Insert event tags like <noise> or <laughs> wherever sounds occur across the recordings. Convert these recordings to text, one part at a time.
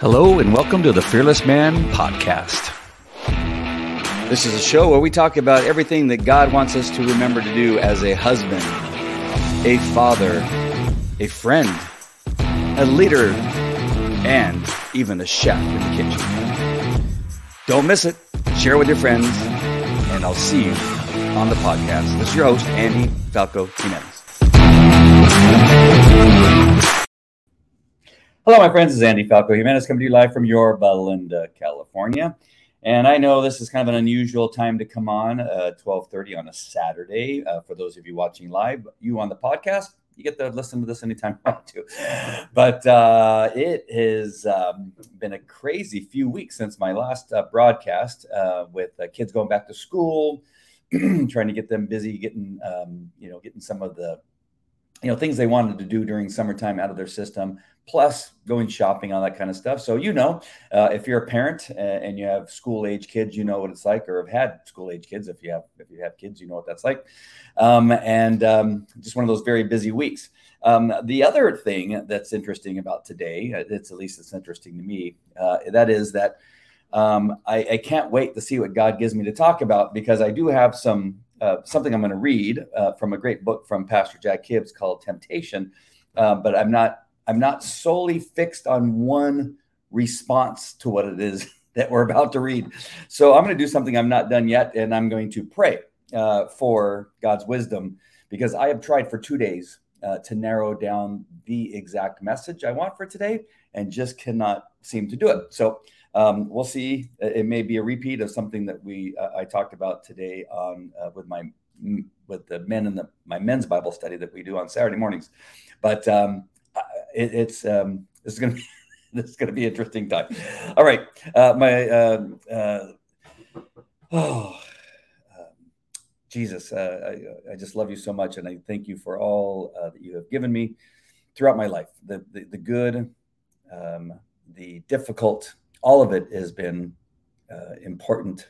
Hello, and welcome to the Fearless Man Podcast. This is a show where we talk about everything that God wants us to remember to do as a husband, a father, a friend, a leader, and even a chef in the kitchen. Don't miss it. Share it with your friends, and I'll see you on the podcast. This is your host, Andy Falco Jimenez. Hello, my friends. This is Andy Falco Jimenez coming to you live from Yorba Linda, California. And I know this is kind of an unusual time to come on, uh, 1230 on a Saturday. Uh, for those of you watching live, you on the podcast, you get to listen to this anytime you want to. But uh, it has um, been a crazy few weeks since my last uh, broadcast uh, with uh, kids going back to school, <clears throat> trying to get them busy, getting um, you know, getting some of the you know things they wanted to do during summertime out of their system plus going shopping all that kind of stuff. So you know uh, if you're a parent uh, and you have school age kids you know what it's like or have had school age kids if you have if you have kids you know what that's like. Um, and um, just one of those very busy weeks. Um, the other thing that's interesting about today uh, it's at least it's interesting to me uh, that is that um, I, I can't wait to see what god gives me to talk about because i do have some uh, something I'm going to read uh, from a great book from Pastor Jack Hibbs called Temptation. Uh, but I'm not I'm not solely fixed on one response to what it is <laughs> that we're about to read. So I'm going to do something I'm not done yet, and I'm going to pray uh, for God's wisdom because I have tried for two days uh, to narrow down the exact message I want for today and just cannot seem to do it. So um, we'll see. It may be a repeat of something that we uh, I talked about today on uh, with my with the men in the my men's Bible study that we do on Saturday mornings. But um, it, it's um, this is going to be <laughs> this is going to be interesting time. All right, uh, my um, uh, oh. Jesus, uh, I, I, just love you so much, and I thank you for all uh, that you have given me throughout my life. The the, the good, um, the difficult, all of it has been uh, important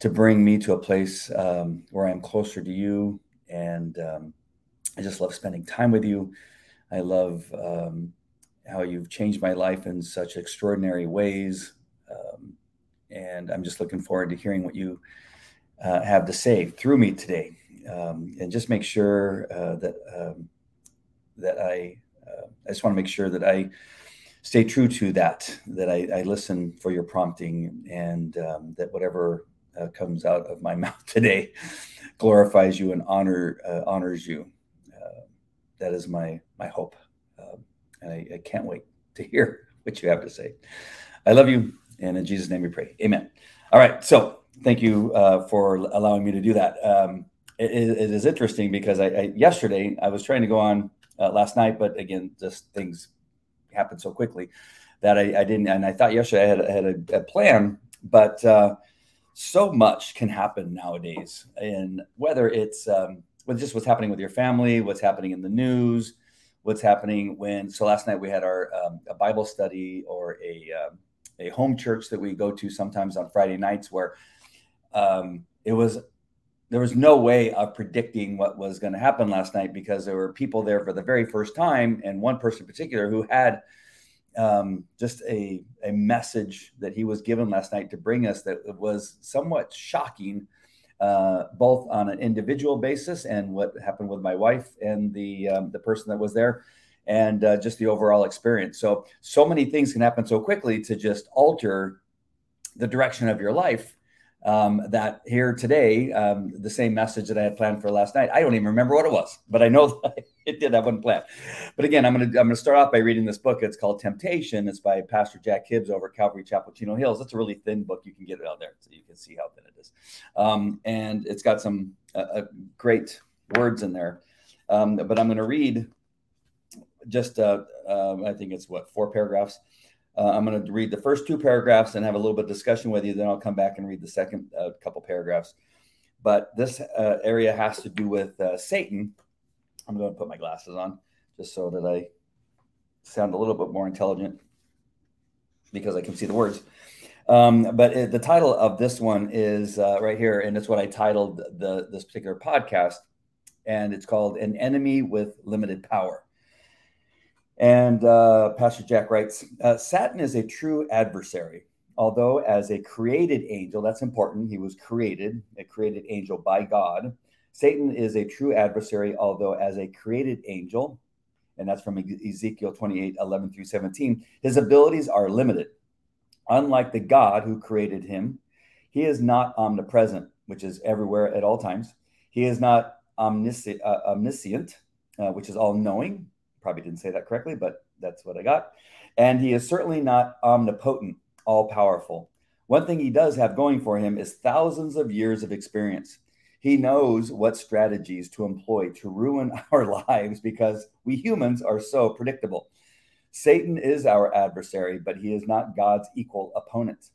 to bring me to a place um, where I'm closer to you. And um, I just love spending time with you. I love um, how you've changed my life in such extraordinary ways. Um, and I'm just looking forward to hearing what you uh, have to say through me today. Um, and just make sure uh, that um, that I uh, I just want to make sure that I stay true to that, that I, I listen for your prompting, and um, that whatever uh, comes out of my <laughs> mouth today glorifies you and honor uh, honors you. Uh, that is my my hope, um, and I, I, can't wait to hear <laughs> what you have to say. I love you, and in Jesus' name we pray. Amen. All right, so thank you uh, for allowing me to do that. Um, it, it is interesting because I, I, yesterday I was trying to go on uh, last night, but again, just things happened so quickly that I, I didn't. And I thought yesterday I had, had a, a, plan, but uh, so much can happen nowadays. And whether it's um, with just what's happening with your family, what's happening in the news, what's happening when. So last night we had our um, a Bible study or a um, a home church that we go to sometimes on Friday nights where um, it was there was no way of predicting what was going to happen last night because there were people there for the very first time, and one person in particular who had um, just a a message that he was given last night to bring us that was somewhat shocking, uh, both on an individual basis and what happened with my wife and the um, the person that was there, and uh, just the overall experience. So so many things can happen so quickly to just alter the direction of your life um, that here today, um, the same message that I had planned for last night. I don't even remember what it was, but I know <laughs> it did have one plan. But again, I'm gonna I'm gonna start off by reading this book. It's called Temptation. It's by Pastor Jack Hibbs over Calvary Chapel Chino Hills. It's a really thin book. You can get it out there so you can see how thin it is, um, and it's got some uh, uh, great words in there. Um, but I'm going to read just uh, um, I think it's what four paragraphs uh, I'm going to read the first two paragraphs and have a little bit of discussion with you. Then I'll come back and read the second uh, couple paragraphs. But this uh, area has to do with uh, Satan. I'm going to put my glasses on just so that I sound a little bit more intelligent because I can see the words. Um, but it, the title of this one is uh, right here, and it's what I titled the this particular podcast, and it's called "An Enemy with Limited Power." And uh, Pastor Jack writes uh, Satan is a true adversary. Although, as a created angel, that's important, he was created, a created angel by God. Satan is a true adversary, although, as a created angel, and that's from Ezekiel 28 11 through 17, his abilities are limited. Unlike the God who created him, he is not omnipresent, which is everywhere at all times. He is not omniscient, uh, omniscient uh, which is all knowing. Probably didn't say that correctly, but that's what I got. And he is certainly not omnipotent, all powerful. One thing he does have going for him is thousands of years of experience. He knows what strategies to employ to ruin <laughs> our lives because we humans are so predictable. Satan is our adversary, but he is not God's equal opponent.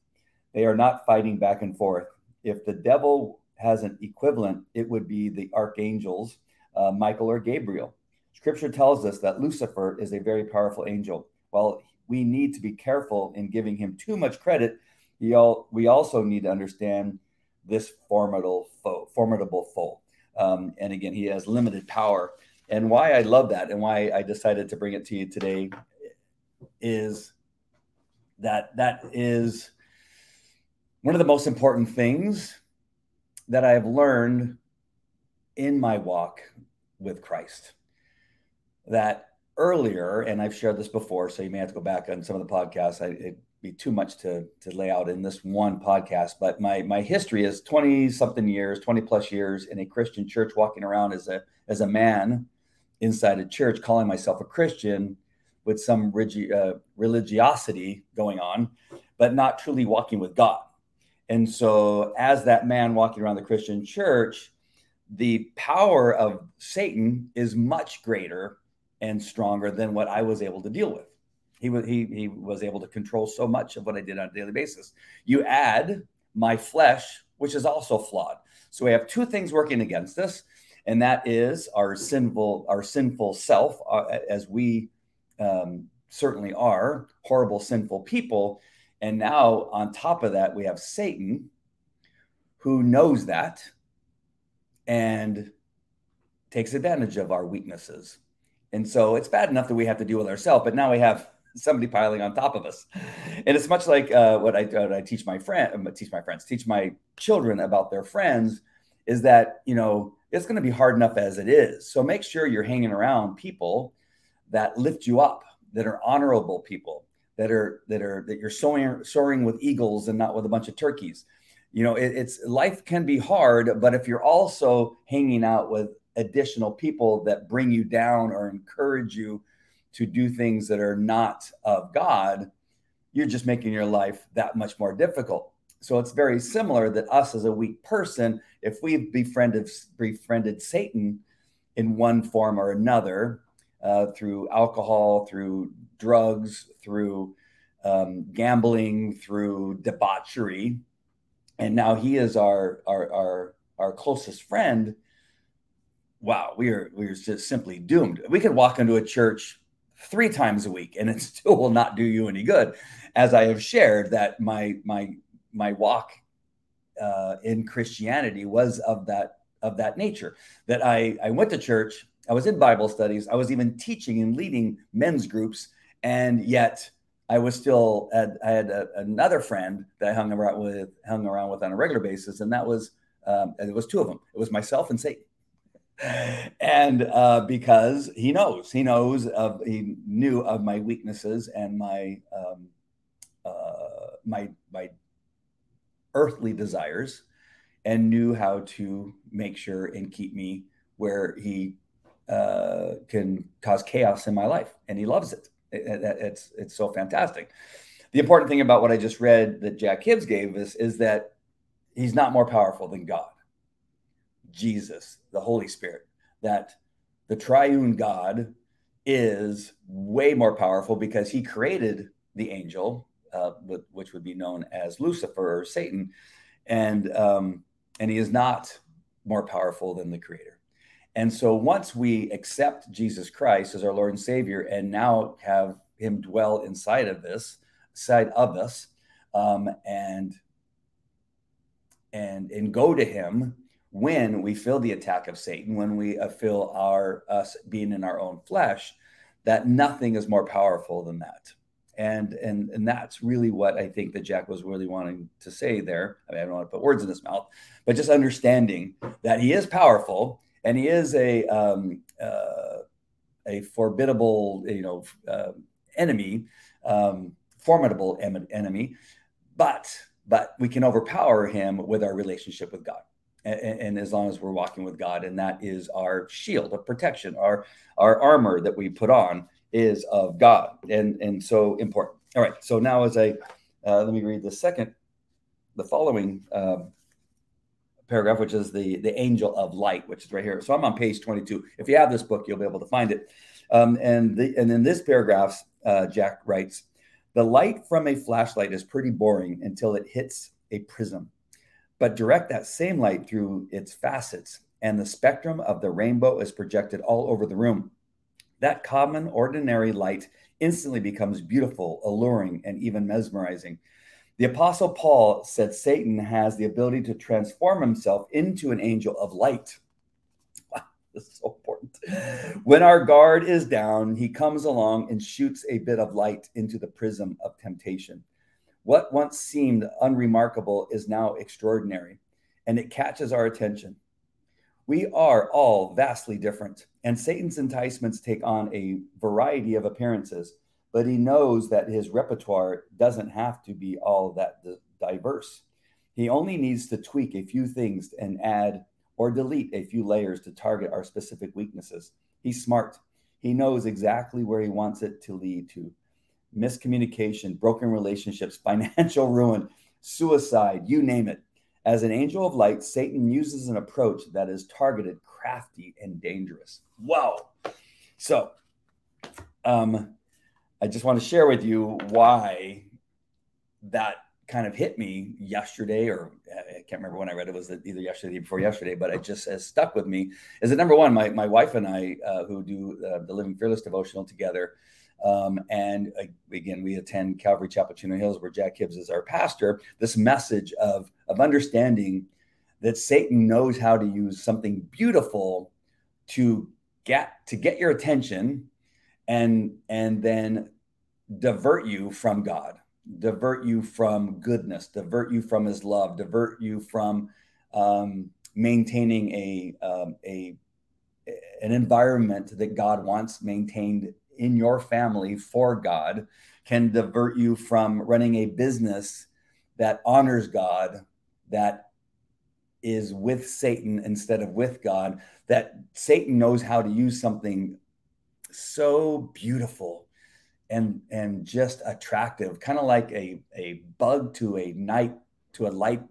They are not fighting back and forth. If the devil has an equivalent, it would be the archangels, uh, Michael or Gabriel. Scripture tells us that Lucifer is a very powerful angel. While we need to be careful in giving him too much credit, we, also need to understand this formidable foe. Formidable foe. Um, and again, he has limited power. And why I love that and why I decided to bring it to you today is that that is one of the most important things that I have learned in my walk with Christ that earlier, and I've shared this before, so you may have to go back on some of the podcasts. I, it'd be too much to to lay out in this one podcast, but my my history is twenty something years, twenty plus years in a Christian church, walking around as a as a man inside a church, calling myself a Christian with some rigi- uh, religiosity going on, but not truly walking with God. And so, as that man walking around the Christian church, the power of Satan is much greater and stronger than what I was able to deal with. He was he he was able to control so much of what I did on a daily basis. You add my flesh, which is also flawed. So we have two things working against us, and that is our sinful our sinful self, uh, as we um, certainly are horrible sinful people. And now on top of that, we have Satan, who knows that and takes advantage of our weaknesses and so it's bad enough that we have to deal with ourselves, but now we have somebody piling on top of us. And it's much like uh, what, I, what I teach my friend, uh, teach my friends, teach my children about their friends, is that you know it's going to be hard enough as it is. So make sure you're hanging around people that lift you up, that are honorable people, that are that are that you're soaring soaring with eagles and not with a bunch of turkeys. You know, it, it's life can be hard, but if you're also hanging out with additional people that bring you down or encourage you to do things that are not of God, you're just making your life that much more difficult. So it's very similar that us as a weak person, if we've befriended befriended Satan in one form or another, uh, through alcohol, through drugs, through um, gambling, through debauchery, and now he is our our our, our closest friend wow, we are we are just simply doomed. We could walk into a church three times a week and it <laughs> still will not do you any good. As I have shared that my my my walk uh, in Christianity was of that of that nature. That I I went to church, I was in Bible studies, I was even teaching and leading men's groups, and yet I was still I had a, another friend that I hung around with hung around with on a regular basis, and that was um, it was two of them. It was myself and Satan and uh, because he knows, he knows of, he knew of my weaknesses and my um, uh, my my earthly desires, and knew how to make sure and keep me where he uh, can cause chaos in my life, and he loves it. it, it it's it's so fantastic. The important thing about what I just read that Jack Hibbs gave us is that he's not more powerful than God. Jesus, the Holy Spirit, that the triune God is way more powerful because he created the angel, uh, which would be known as Lucifer or Satan, and um, and he is not more powerful than the Creator. And so once we accept Jesus Christ as our Lord and Savior, and now have Him dwell inside of this, side of us, um, and and and go to Him when we feel the attack of Satan, when we uh, feel our us being in our own flesh, that nothing is more powerful than that. And, and, and that's really what I think that Jack was really wanting to say there. I mean, I don't want to put words in his mouth, but just understanding that he is powerful and he is a um, uh, a formidable, you know, uh, enemy, um, formidable em- enemy, but but we can overpower him with our relationship with God. And, and, as long as we're walking with God, and that is our shield of protection, our our armor that we put on is of God, and and so important. All right, so now as I uh, let me read the second, the following um, paragraph, which is the the angel of light, which is right here. So I'm on page 22. If you have this book, you'll be able to find it. Um, and the and in this paragraph, uh, Jack writes, the light from a flashlight is pretty boring until it hits a prism, but direct that same light through its facets, and the spectrum of the rainbow is projected all over the room. That common, ordinary light instantly becomes beautiful, alluring, and even mesmerizing. The Apostle Paul said Satan has the ability to transform himself into an angel of light. <laughs> This is so important. When our guard is down, he comes along and shoots a bit of light into the prism of temptation. What once seemed unremarkable is now extraordinary, and it catches our attention. We are all vastly different, and Satan's enticements take on a variety of appearances but he knows that his repertoire doesn't have to be all that diverse. He only needs to tweak a few things and add or delete a few layers to target our specific weaknesses. He's smart. He knows exactly where he wants it to lead to miscommunication, broken relationships, <laughs> financial ruin, suicide, you name it. As an angel of light, Satan uses an approach that is targeted, crafty, and dangerous. Wow. So, um, I just want to share with you why that kind of hit me yesterday, or I can't remember when I read it. Was either yesterday or before yesterday? But it just has stuck with me. Is that number one? My my wife and I, uh, who do uh, the Living Fearless devotional together, um, and again, we attend Calvary Chapel Chino Hills, where Jack Hibbs is our pastor. This message of of understanding that Satan knows how to use something beautiful to get to get your attention and and then divert you from God, divert you from goodness, divert you from His love, divert you from um, maintaining a um, a an environment that God wants maintained in your family for God, can divert you from running a business that honors God, that is with Satan instead of with God, that Satan knows how to use something so beautiful and and just attractive, kind of like a a bug to a night to a light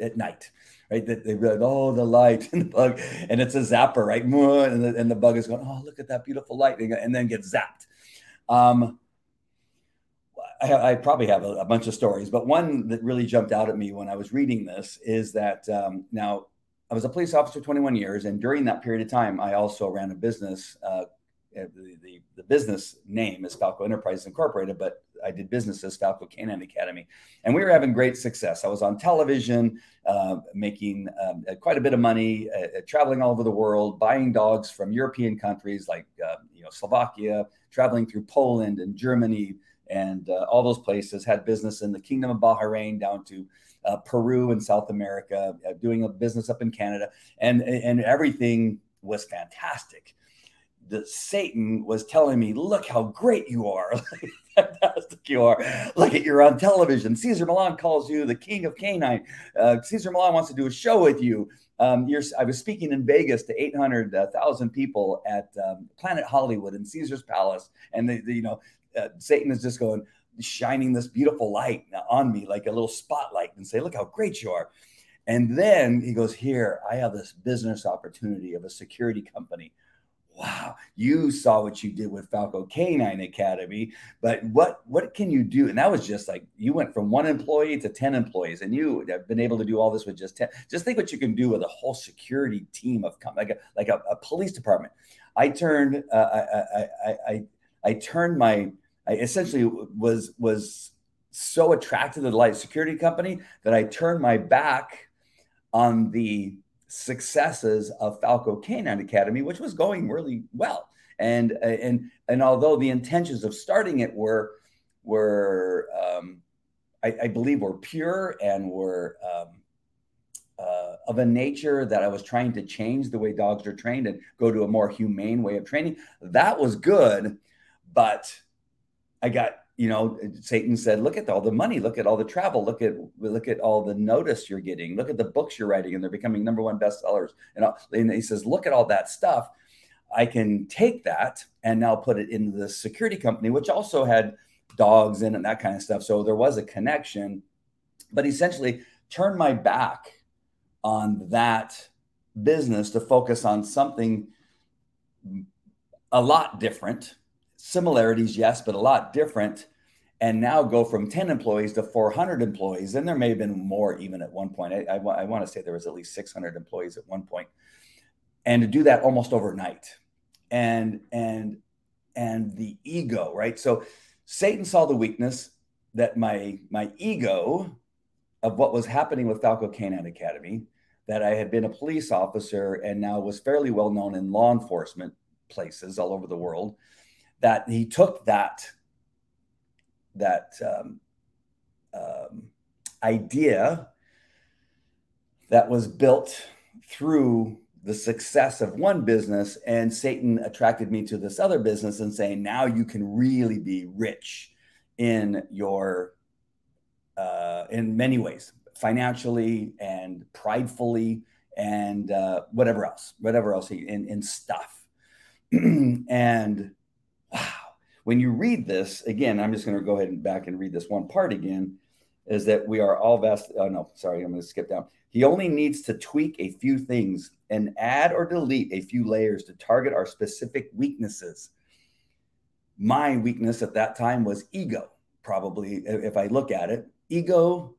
at night, right? That they like, oh, the light <laughs> and the bug, and it's a zapper, right? <laughs> And the, and the bug is going, oh, look at that beautiful light, and then gets zapped. Um, I, I probably have a, a, bunch of stories, but one that really jumped out at me when I was reading this is that um, now I was a police officer 21 years, and during that period of time, I also ran a business uh, the, the, the, business name is Falco Enterprises Incorporated, but I did business as Falco Canine Academy. And we were having great success. I was on television, uh, making um, quite a bit of money, uh, uh, traveling all over the world, buying dogs from European countries like uh, you know Slovakia, traveling through Poland and Germany and uh, all those places. Had business in the Kingdom of Bahrain down to Peru and South America, doing a business up in Canada, and and everything was fantastic that Satan was telling me, look how great you are. <laughs> fantastic you are. Look at you're on television. Cesar Millan calls you the king of canine. Uh, Cesar Millan wants to do a show with you. Um, I was speaking in Vegas to 800,000 people at um, Planet Hollywood in Caesar's Palace. And, you know, uh, Satan is just going, shining this beautiful light on me like a little spotlight and say, look how great you are. And then he goes, Here, I have this business opportunity of a security company wow, you saw what you did with Falco Canine Academy, but what what can you do? And that was just like you went from one employee to 10 employees, and you have been able to do all this with just 10. Just think what you can do with a whole security team of like a like a, a police department. I turned uh, I, I, I I turned my I essentially was was so attracted to the light security company that I turned my back on the successes of Falco Canine Academy, which was going really well. And and and although the intentions of starting it were were um, I, I, believe were pure and were um, uh, of a nature that I was trying to change the way dogs are trained and go to a more humane way of training. That was good, but I got you know Satan said, "Look at all the money, look at all the travel, look at look at all the notice you're getting, look at the books you're writing, and they're becoming number one bestsellers." And, and he says, "Look at all that stuff." I can take that and now put it into the security company, which also had dogs in and that kind of stuff. So there was a connection, but essentially turned my back on that business to focus on something a lot different. Similarities, yes, but a lot different. And now go from 10 employees to 400 employees. And there may have been more even at one point. I, I, I want to say there was at least 600 employees at one point. And to do that almost overnight. And, and, and the ego, right? So Satan saw the weakness that my, my ego of what was happening with Falco Canine Academy that I had been a police officer and now was fairly well known in law enforcement places all over the world. That he took that that um, um, idea that was built through the success of one business, and Satan attracted me to this other business and saying, now you can really be rich in your uh, in many ways financially and pridefully and uh, whatever else, whatever else in, in stuff. <clears throat> and wow, when you read this again, I'm just going to go ahead and back and read this one part again. Is that we are all vast? Oh no, sorry, I'm going to skip down. He only needs to tweak a few things and add or delete a few layers to target our specific weaknesses. My weakness at that time was ego, probably, if I look at it. Ego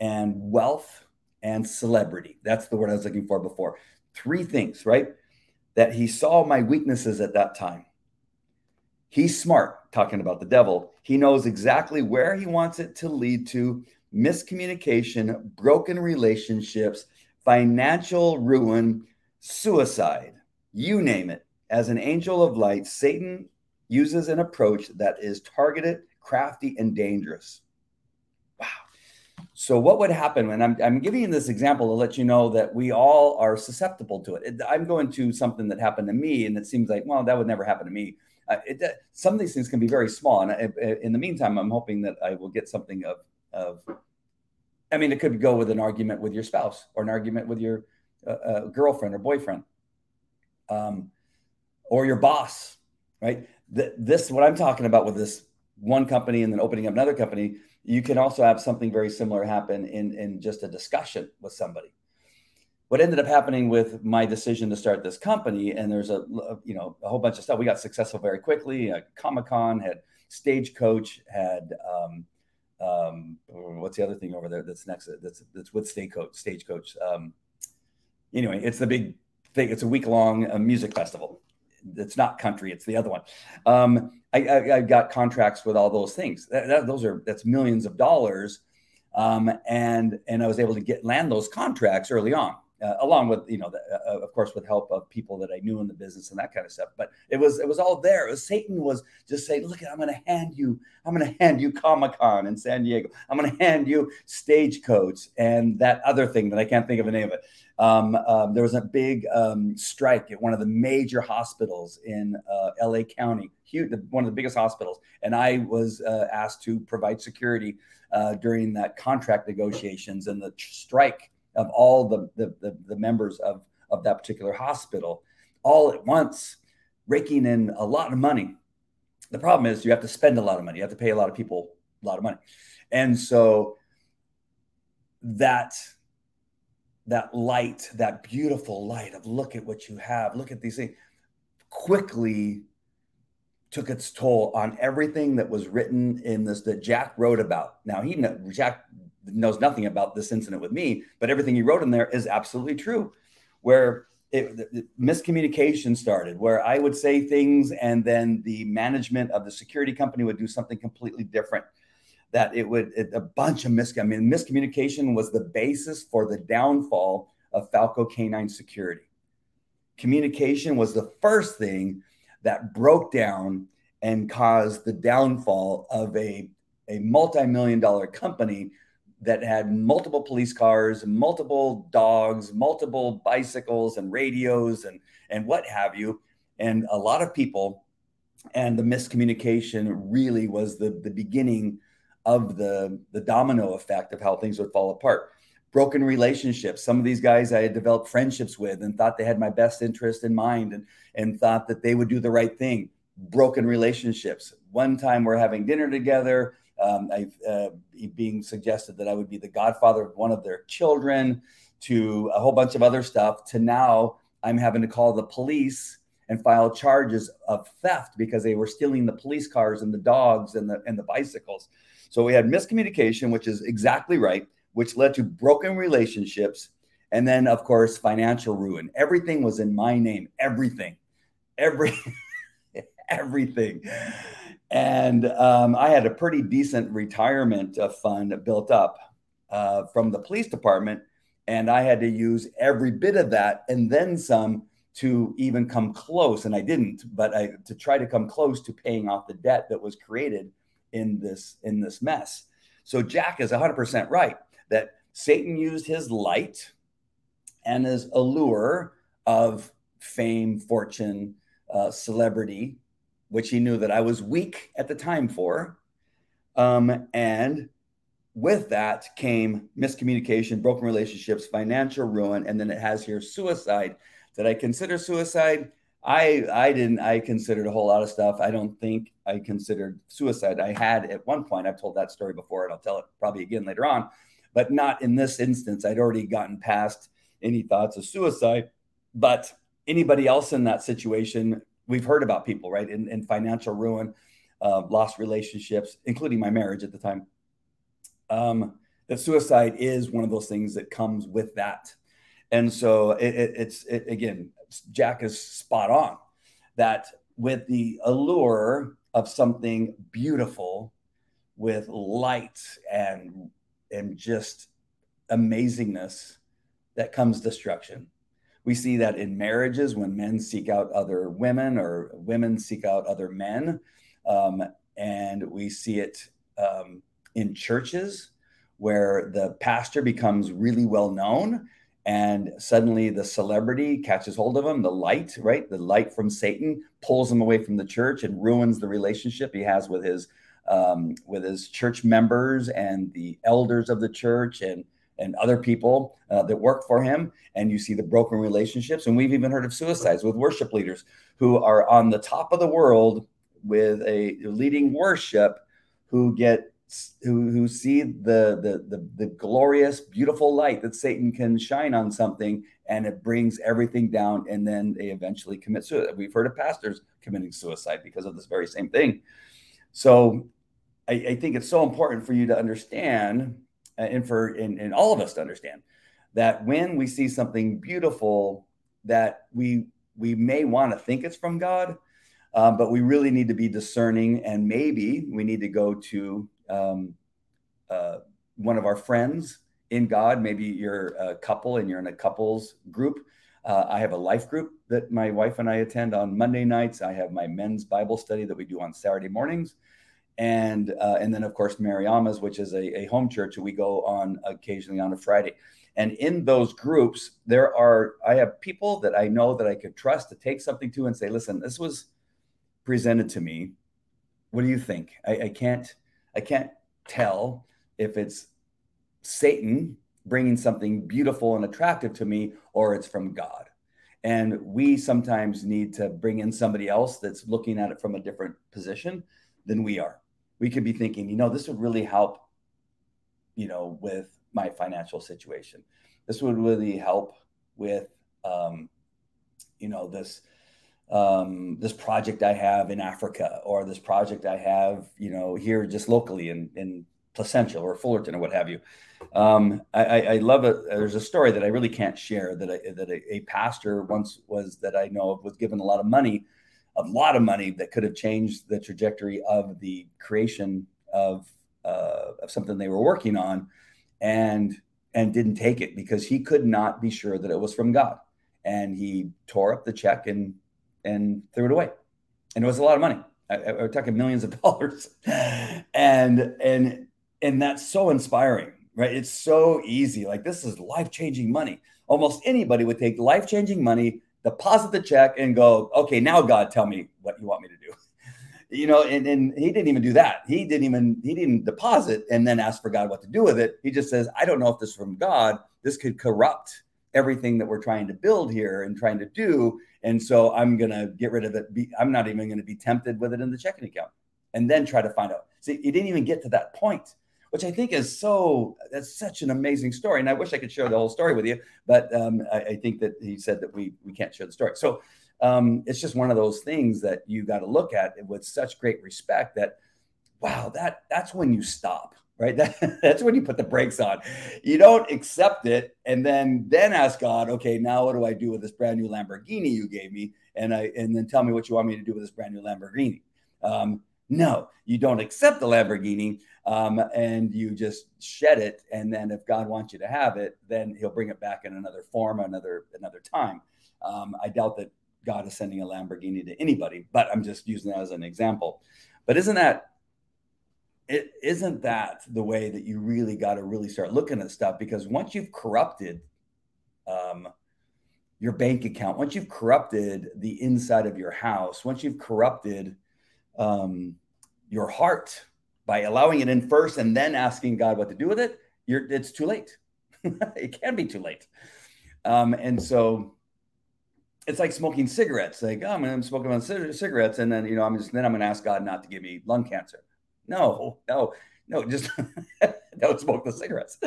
and wealth and celebrity. That's the word I was looking for before. Three things, right? That he saw my weaknesses at that time. He's smart, talking about the devil. He knows exactly where he wants it to lead to miscommunication, broken relationships, financial ruin, suicide, you name it. As an angel of light, Satan uses an approach that is targeted, crafty, and dangerous. Wow. So, what would happen when I'm, I'm giving you this example to let you know that we all are susceptible to it I'm going to something that happened to me, and it seems like, well, that would never happen to me. It, some of these things can be very small. And I, in the meantime, I'm hoping that I will get something of, of, I mean, it could go with an argument with your spouse or an argument with your uh, uh, girlfriend or boyfriend um, or your boss, right? The, this, what I'm talking about with this one company and then opening up another company you can also have something very similar happen in in just a discussion with somebody what ended up happening with my decision to start this company and there's a you know a whole bunch of stuff. We got successful very quickly. Uh, comic-con had stagecoach had um, um, what's the other thing over there that's next that's that's with stagecoach stagecoach? Um, anyway it's the big thing. It's a week long uh, music festival. It's not country it's the other one. Um, I, I, I, got contracts with all those things. That, that, those are that's millions of dollars. Um, and and i was able to get land those contracts early on uh, along with you know the, uh, of course with help of people that i knew in the business and that kind of stuff. But it was it was all there. It was satan was just saying look i'm going to hand you i'm going to hand you comic-con in san diego. I'm going to hand you stagecoach and that other thing that i can't think of the name of it. Um, um, there was a big um, strike at one of the major hospitals in uh, LA County, huge, one of the biggest hospitals. And I was uh, asked to provide security uh, during that contract negotiations and the strike of all the, the, the, the members of, of that particular hospital all at once, raking in a lot of money. The problem is you have to spend a lot of money. You have to pay a lot of people a lot of money. And so that that light, that beautiful light of look at what you have, look at these things, quickly took its toll on everything that was written in this that Jack wrote about. Now he Jack knows nothing about this incident with me, but everything he wrote in there is absolutely true. Where it, the, miscommunication started, where I would say things and then the management of the security company would do something completely different that it would it, a bunch of mis I mean miscommunication was the basis for the downfall of Falco Canine Security. Communication was the first thing that broke down and caused the downfall of a, a multi-million dollar company that had multiple police cars, multiple dogs, multiple bicycles and radios and and what have you. And a lot of people and the miscommunication really was the, the beginning of the, the domino effect of how things would fall apart. Broken relationships. Some of these guys I had developed friendships with and thought they had my best interest in mind and, and thought that they would do the right thing. Broken relationships. One time we're having dinner together. Um, I, uh, being suggested that I would be the godfather of one of their children, to a whole bunch of other stuff, to now I'm having to call the police and file charges of theft because they were stealing the police cars and the dogs and the and the bicycles. So we had miscommunication, which is exactly right, which led to broken relationships, and then of course financial ruin. Everything was in my name. Everything, every, <laughs> everything. And um, I had a pretty decent retirement uh, fund built up uh, from the police department, and I had to use every bit of that and then some to even come close and i didn't but i to try to come close to paying off the debt that was created in this in this mess. So jack is 100% right that satan used his light and his allure of fame fortune uh, celebrity which he knew that i was weak at the time for um, and with that came miscommunication broken relationships financial ruin and then it has here suicide did I consider suicide? I I didn't. I considered a whole lot of stuff. I don't think I considered suicide. I had at one point. I've told that story before, and I'll tell it probably again later on, but not in this instance. I'd already gotten past any thoughts of suicide. But anybody else in that situation, we've heard about people right in, in financial ruin, uh, lost relationships, including my marriage at the time. Um, that suicide is one of those things that comes with that and so it, it, it's it, again, Jack is spot on that with the allure of something beautiful with light and and just amazingness that comes destruction. We see that in marriages when men seek out other women or women seek out other men. Um, and we see it um, in churches where the pastor becomes really well known and suddenly the celebrity catches hold of him the light right the light from satan pulls him away from the church and ruins the relationship he has with his um, with his church members and the elders of the church and and other people uh, that work for him and you see the broken relationships. And we've even heard of suicides with worship leaders who are on the top of the world with a leading worship who get who who see the, the the the glorious beautiful light that satan can shine on something and it brings everything down and then they eventually commit suicide we've heard of pastors committing suicide because of this very same thing. So i, I think it's so important for you to understand and for and, and all of us to understand that when we see something beautiful that we we may want to think it's from god um, but we really need to be discerning and maybe we need to go to um, uh, one of our friends in God. Maybe you're a couple and you're in a couples group. Uh, I have a life group that my wife and I attend on Monday nights. I have my men's Bible study that we do on Saturday mornings. And uh, and then of course Mariama's, which is a, a home church that we go on occasionally on a Friday. And in those groups, there are I have people that I know that I could trust to take something to and say, listen, this was presented to me. What do you think? I, I can't I can't tell if it's Satan bringing something beautiful and attractive to me or it's from God. And we sometimes need to bring in somebody else that's looking at it from a different position than we are. We could be thinking, you know, this would really help, you know, with my financial situation. This would really help with, um, you know, this um, this project I have in Africa or this project I have, you know, here just locally in, in Placentia or Fullerton or what have you. Um, I, I, love it. There's a story that I really can't share that I, that a, a, pastor once was that I know of was given a lot of money, a lot of money that could have changed the trajectory of the creation of uh, of something they were working on, and and didn't take it because he could not be sure that it was from God, and he tore up the check and and threw it away. and it was a lot of money. I, we're talking millions of <laughs> dollars, and and and that's so inspiring, right? It's so easy. Like this is life changing money. Almost anybody would take life changing money, deposit the check, and go, okay, now God, tell me what you want me to do. <laughs> You know, and, and he didn't even do that. He didn't even he didn't deposit and then ask for God what to do with it. He just says, I don't know if this is from God. This could corrupt everything that we're trying to build here and trying to do. And so I'm to get rid of it. Be, I'm not even to be tempted with it in the checking account and then try to find out. See, it didn't even get to that point, which I think is so, that's such an amazing story. And I wish I could share the whole story with you, but um, I, I, think that he said that we, we can't share the story. So um, it's just one of those things that you got to look at with such great respect that, wow, that that's when you stop right? <laughs> That, that's when you put the brakes on. You don't accept it and then then ask God, okay, now what do I do with this brand new Lamborghini you gave me? And I and then tell me what you want me to do with this brand new Lamborghini. Um, no, you don't accept the Lamborghini um, and you just shed it. And then if God wants you to have it, then He'll bring it back in another form, another another time. Um, I doubt that God is sending a Lamborghini to anybody, but I'm just using that as an example. But isn't that it isn't that the way that you really got to really start looking at stuff because once you've corrupted um, your bank account once you've corrupted the inside of your house once you've corrupted um, your heart by allowing it in first and then asking god what to do with it it's too late. <laughs> It can be too late. Um, and so it's like smoking cigarettes. Like oh, i'm smoking on cigarettes and then you know i'm just then i'm going to ask god not to give me lung cancer. No, no, no, just <laughs> don't smoke the cigarettes.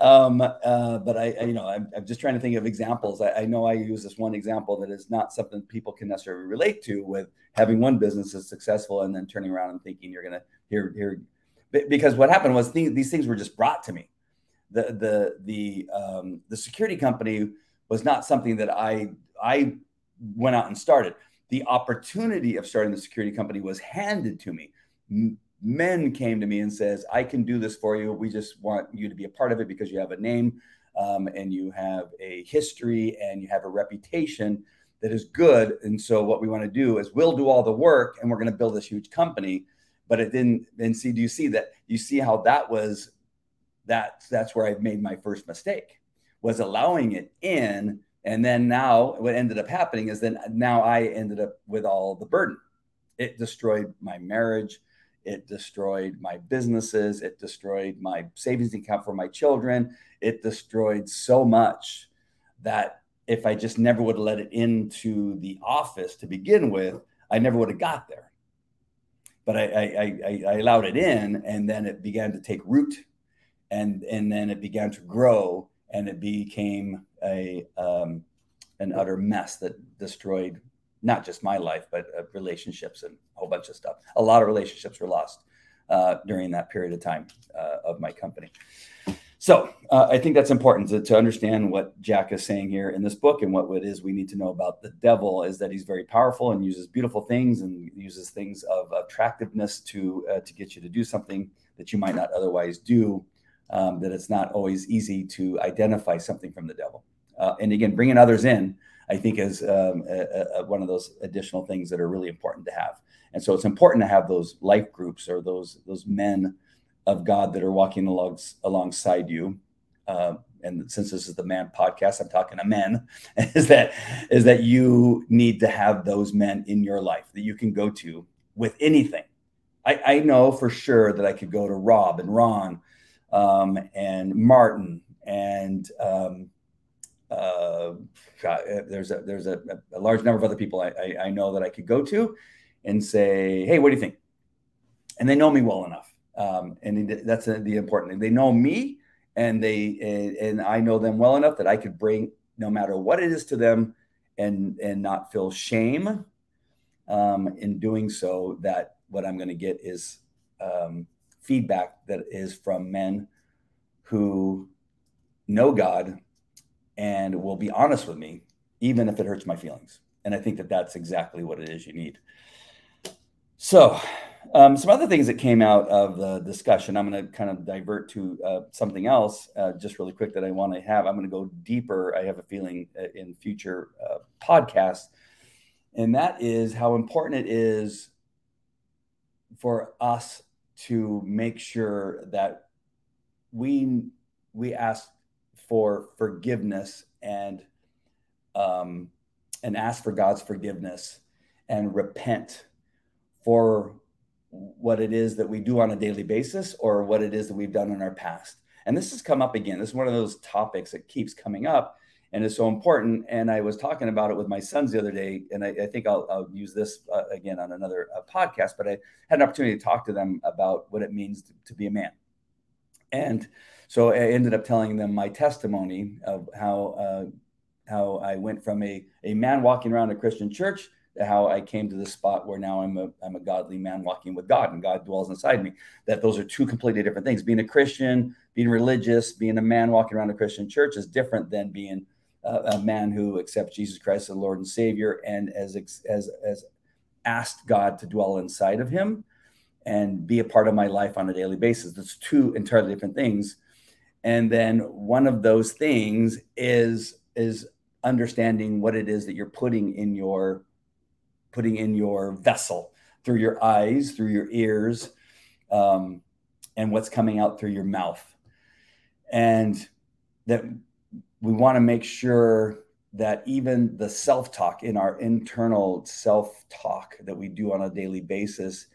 Um, uh, but I, I, you know, I'm, I'm, just trying to think of examples. I, I, know I use this one example that is not something people can necessarily relate to with having one business is successful and then turning around and thinking you're going to hear, hear, because what happened was th- these things were just brought to me. The, the, the, um, the security company was not something that I, I went out and started. The opportunity of starting the security company was handed to me men came to me and says, I can do this for you. We just want you to be a part of it because you have a name um, and you have a history and you have a reputation that is good. And so what we want to do is we'll do all the work and we're going to build this huge company. But it didn't. And see, do you see that? You see how that was? That that's where I made my first mistake was allowing it in. And then now what ended up happening is then now I ended up with all the burden. It destroyed my marriage it destroyed my businesses. It destroyed my savings account for my children. It destroyed so much that if I just never would have let it into the office to begin with, I never would have got there. But I, I, I, I allowed it in, and then it began to take root, and and then it began to grow, and it became a um, an utter mess that destroyed not just my life, but uh, relationships and a whole bunch of stuff. A lot of relationships were lost uh, during that period of time uh, of my company. So uh, I think that's important to, to, understand what Jack is saying here in this book and what it is we need to know about the devil is that he's very powerful and uses beautiful things and uses things of attractiveness to uh, to get you to do something that you might not otherwise do. Um, that it's not always easy to identify something from the devil. Uh, and again, bringing others in I think is um, a, a, one of those additional things that are really important to have. And so it's important to have those life groups or those those men of God that are walking along, alongside you. Uh, and since this is the man podcast, I'm talking to men. <laughs> Is that is that you need to have those men in your life that you can go to with anything. I, I know for sure that I could go to Rob and Ron um, and Martin and um, uh, there's a there's a, a, large number of other people I, I, I, know that I could go to and say, hey, what do you think? And they know me well enough, um, and that's the important thing. They know me, and they and I know them well enough that I could bring no matter what it is to them, and and not feel shame um, in doing so. That what I'm going to get is um, feedback that is from men who know God and will be honest with me, even if it hurts my feelings. And I think that that's exactly what it is you need. So, um, some other things that came out of the discussion, I'm going to kind of divert to uh, something else uh, just really quick that I want to have. I'm going to go deeper. I have a feeling uh, in future uh, podcasts And that is how important it is for us to make sure that we we ask for forgiveness and um, and ask for God's forgiveness and repent for what it is that we do on a daily basis or what it is that we've done in our past. And this has come up again. This is one of those topics that keeps coming up and is so important. And I was talking about it with my sons the other day, and I, I think I'll, I'll, use this uh, again on another uh, podcast. But I had an opportunity to talk to them about what it means to, to, be a man, and so I ended up telling them my testimony of how uh, how I went from a a man walking around a Christian church to how I came to this spot where now I'm a I'm a godly man walking with God, and God dwells inside me. That those are two completely different things. Being a Christian, being religious, being a man walking around a Christian church is different than being a man who accepts Jesus Christ as Lord and Savior and as as as asked God to dwell inside of him and be a part of my life on a daily basis. That's two entirely different things. And then one of those things is is understanding what it is that you're putting in your putting in your vessel through your eyes, through your ears, um, and what's coming out through your mouth. And that we want to make sure that even the self talk in our internal self talk that we do on a daily basis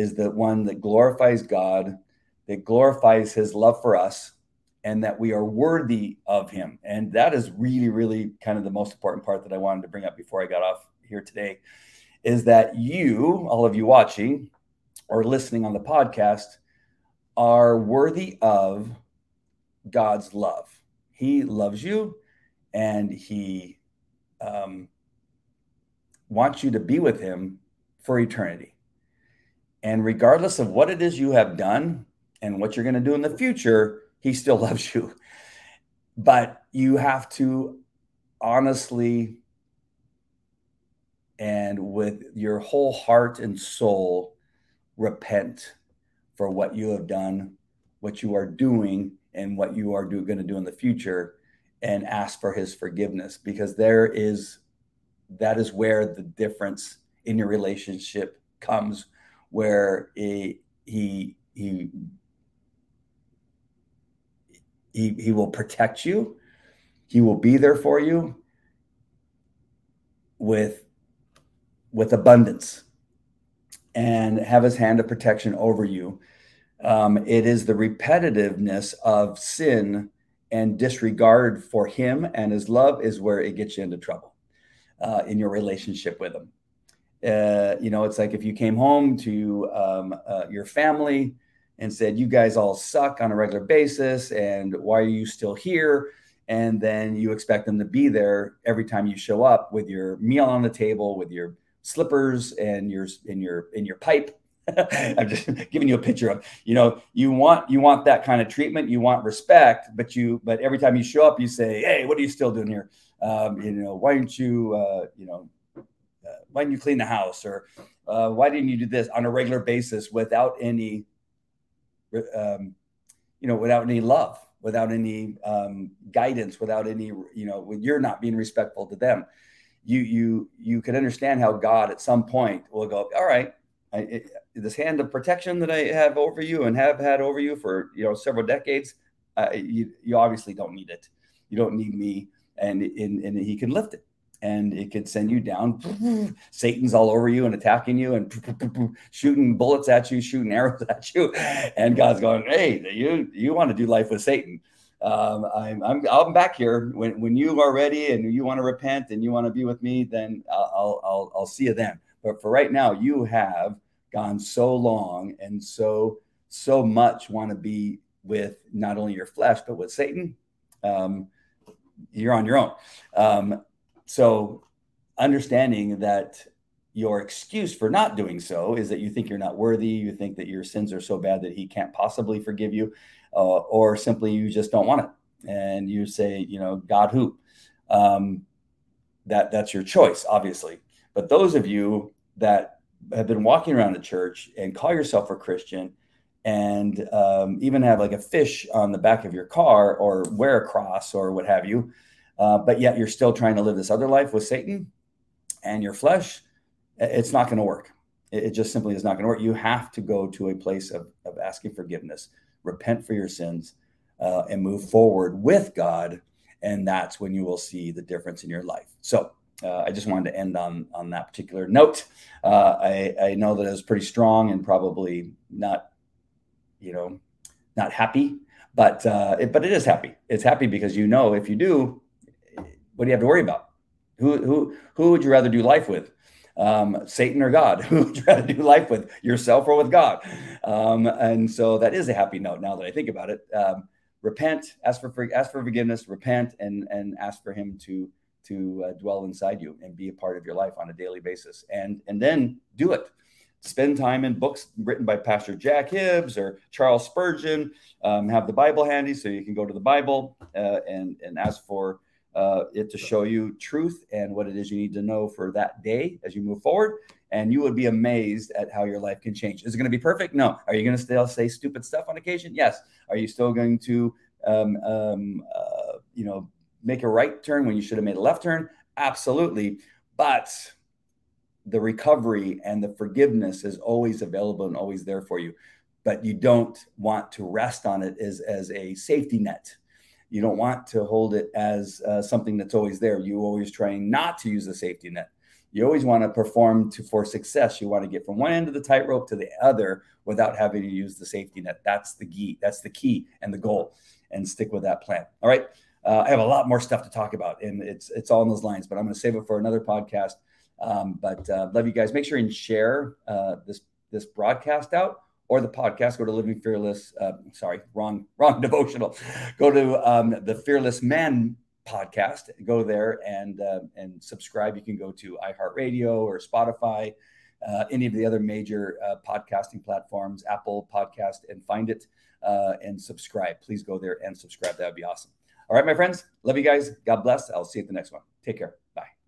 is the one that glorifies God, that glorifies his love for us, and that we are worthy of him. And that is really, really kind of the most important part that I wanted to bring up before I got off here today is that you, all of you watching or listening on the podcast, are worthy of God's love he loves you and he um, wants you to be with him for eternity. And regardless of what it is you have done and what you're going to do in the future, he still <laughs> loves you. But you have to honestly and with your whole heart and soul repent for what you have done, what you are doing, and what you are going to do in the future and ask for his forgiveness because there is that is where the difference in your relationship comes where he he he he, he will protect you he will be there for you with with abundance and have his hand of protection over you um, it is the repetitiveness of sin and disregard for him and his love is where it gets you into trouble uh, in your relationship with him. Uh, you know, it's like if you came home to um, uh, your family and said, You guys all suck on a regular basis, and why are you still here? And then you expect them to be there every time you show up with your meal on the table, with your slippers and your in your in your pipe <laughs> I'm just giving you a picture of, you know, you want you want that kind of treatment, you want respect, but you but every time you show up, you say, hey, what are you still doing here? Um, you know, why didn't you, uh, you know, why didn't you clean the house? Or uh, why didn't you do this on a regular basis without any, um, you know, without any love, without any um, guidance, without any, you know, when you're not being respectful to them, you you you can understand how God at some point will go, all right, I, it, this hand of protection that I have over you and have had over you for you know several decades, uh, you, you obviously don't need it. You don't need me, and, and and he can lift it, and it could send you down. Satan's all over you and attacking you and shooting bullets at you, shooting arrows <laughs> at you, and God's going, "Hey, you you want to do life with Satan?" Um, I'm, I'm I'm back here when when you are ready and you want to repent and you want to be with me. Then I'll I'll I'll see you then. But for right now, you have gone so long and so so much want to be with not only your flesh but with Satan. Um, you're on your own. Um, so understanding that your excuse for not doing so is that you think you're not worthy, you think that your sins are so bad that he can't possibly forgive you, uh, or simply you just don't want it, and you say, you know, God who. Um, that that's your choice, obviously. But those of you that have been walking around the church and call yourself a Christian and um, even have like a fish on the back of your car or wear a cross or what have you, uh, but yet you're still trying to live this other life with Satan, and your flesh, it's not going to work. It just simply is not going to work. You have to go to a place of, of asking forgiveness, repent for your sins, uh, and move forward with God. And that's when you will see the difference in your life. So uh, I just wanted to end on on that particular note. Uh, I, I know that it was pretty strong and probably not, you know, not happy, but uh, it, but it is happy. It's happy because you know if you do, what do you have to worry about? Who who who would you rather do life with? Um, Satan or God? <laughs> Who would you rather do life with? Yourself or with God? Um, and so that is a happy note. Now that I think about it, um, repent, ask for ask for forgiveness, repent, and and ask for Him to to uh, dwell inside you and be a part of your life on a daily basis, and and then do it spend time in books written by Pastor Jack Hibbs or Charles Spurgeon. Um, have the Bible handy so you can go to the Bible uh, and and ask for uh, it to show you truth and what it is you need to know for that day as you move forward. And you would be amazed at how your life can change. Is it going to be perfect? No. Are you going to still say stupid stuff on occasion? Yes. Are you still going to, um, um, uh, you know, make a right turn when you should have made a left turn? Absolutely. But the recovery and the forgiveness is always available and always there for you. But you don't want to rest on it as, as a safety net you don't want to hold it as uh, something that's always there. You always trying not to use the safety net. You always want to perform to for success. You want to get from one end of the tightrope to the other without having to use the safety net. That's the key. That's the key and the goal. And stick with that plan. All right. Uh, I have a lot more stuff to talk about, and it's it's all in those lines. But I'm going to save it for another podcast. Um, but uh, love you guys. Make sure and share uh, this this broadcast out or the podcast, go to Living Fearless. Uh, sorry, wrong, wrong <laughs> devotional. Go to um, the Fearless Man podcast. Go there and uh, and subscribe. You can go to iHeartRadio or Spotify, uh, any of the other major uh, podcasting platforms, Apple Podcast, and find it uh, and subscribe. Please go there and subscribe. That would be awesome. All right, my friends. Love you guys. God bless. I'll see you at the next one. Take care. Bye.